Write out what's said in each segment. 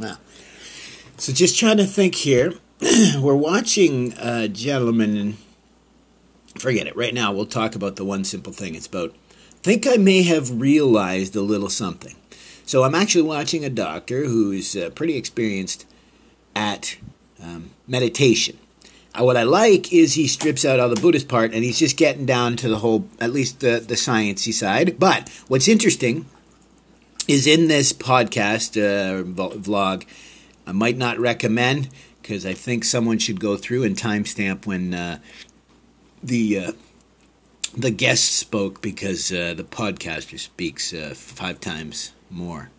Well, so just trying to think here. We're watching a gentleman, and forget it. Right now, we'll talk about the one simple thing. It's about, think I may have realized a little something. So I'm actually watching a doctor who's uh, pretty experienced at um, meditation. Uh, what I like is he strips out all the Buddhist part and he's just getting down to the whole, at least the, the sciencey side. But what's interesting is in this podcast uh, vlog, I might not recommend because I think someone should go through and timestamp when uh, the uh, the guest spoke because uh, the podcaster speaks uh, five times more.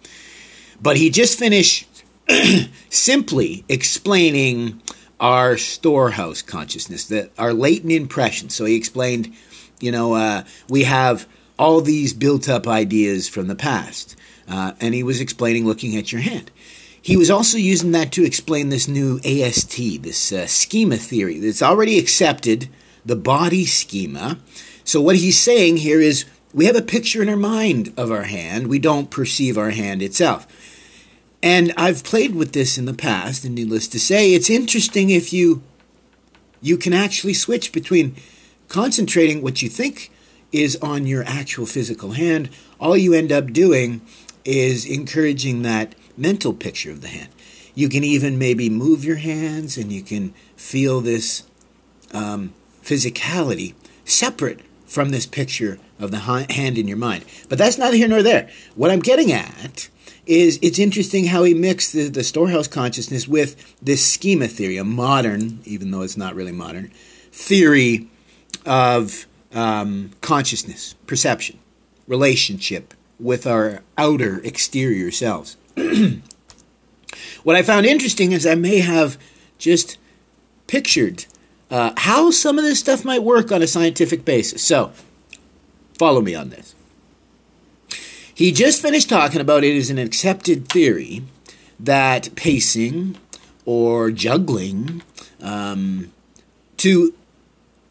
But he just finished simply explaining our storehouse consciousness, that our latent impressions. So he explained, you know, uh, we have all these built up ideas from the past. Uh, and he was explaining looking at your hand. He was also using that to explain this new AST, this uh, schema theory that's already accepted, the body schema. So, what he's saying here is we have a picture in our mind of our hand, we don't perceive our hand itself. And I've played with this in the past, and needless to say, it's interesting if you you can actually switch between concentrating what you think is on your actual physical hand. All you end up doing is encouraging that mental picture of the hand. You can even maybe move your hands and you can feel this um, physicality separate from this picture of the hand in your mind. But that's neither here nor there. What I'm getting at is it's interesting how he mixed the, the storehouse consciousness with this schema theory, a modern, even though it's not really modern, theory of um, consciousness, perception, relationship with our outer exterior selves. what I found interesting is I may have just pictured uh, how some of this stuff might work on a scientific basis. So, follow me on this. He just finished talking about it as an accepted theory that pacing or juggling um, to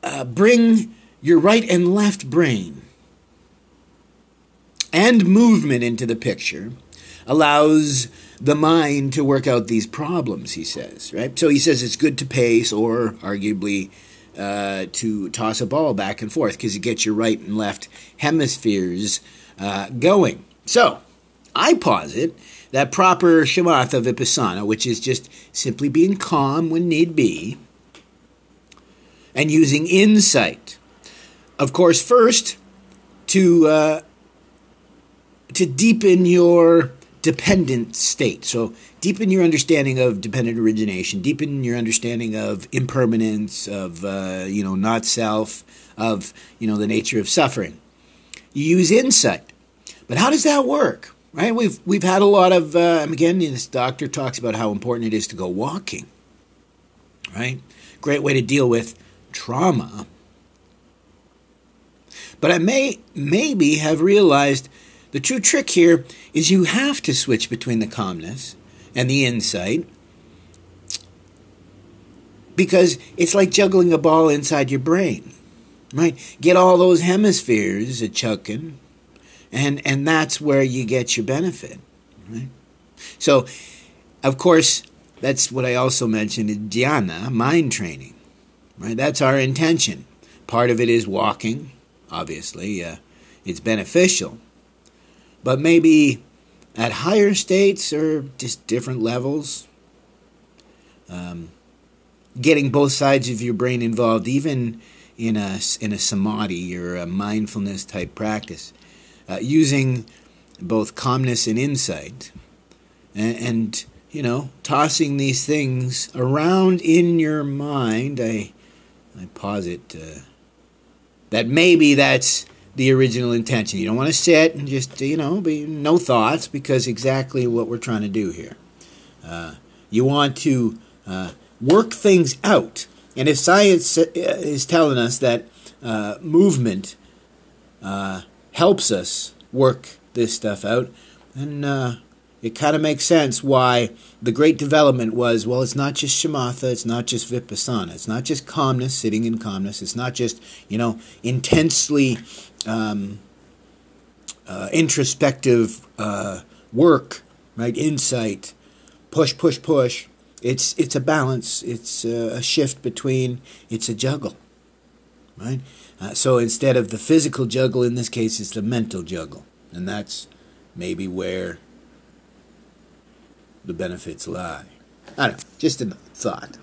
uh, bring your right and left brain and movement into the picture allows the mind to work out these problems, he says, right? So he says it's good to pace or arguably uh, to toss a ball back and forth because it gets your right and left hemispheres uh, going. So, I posit that proper shamatha vipassana, which is just simply being calm when need be, and using insight. Of course, first to uh, to deepen your dependent state. So deepen your understanding of dependent origination, deepen your understanding of impermanence, of uh, you know not self, of you know the nature of suffering. You use insight. But how does that work? Right? We've we've had a lot of uh, again. This doctor talks about how important it is to go walking. Right? Great way to deal with trauma. But I may maybe have realized the true trick here is you have to switch between the calmness and the insight because it's like juggling a ball inside your brain. Right? Get all those hemispheres a chucking and and that's where you get your benefit right so of course that's what i also mentioned is dhyana mind training right that's our intention part of it is walking obviously uh, it's beneficial but maybe at higher states or just different levels um, getting both sides of your brain involved even in a in a samadhi or a mindfulness type practice uh, using both calmness and insight, and, and, you know, tossing these things around in your mind. I, I posit uh, that maybe that's the original intention. You don't want to sit and just, you know, be no thoughts because exactly what we're trying to do here. Uh, you want to uh, work things out. And if science uh, is telling us that uh, movement uh, helps us work this stuff out. And uh, it kind of makes sense why the great development was well, it's not just shamatha, it's not just vipassana, it's not just calmness, sitting in calmness, it's not just, you know, intensely um, uh, introspective uh, work, right? Insight. push, push, push. It's it's a balance. It's a shift between. It's a juggle, right? Uh, so instead of the physical juggle, in this case, it's the mental juggle, and that's maybe where the benefits lie. I don't know. Just a thought.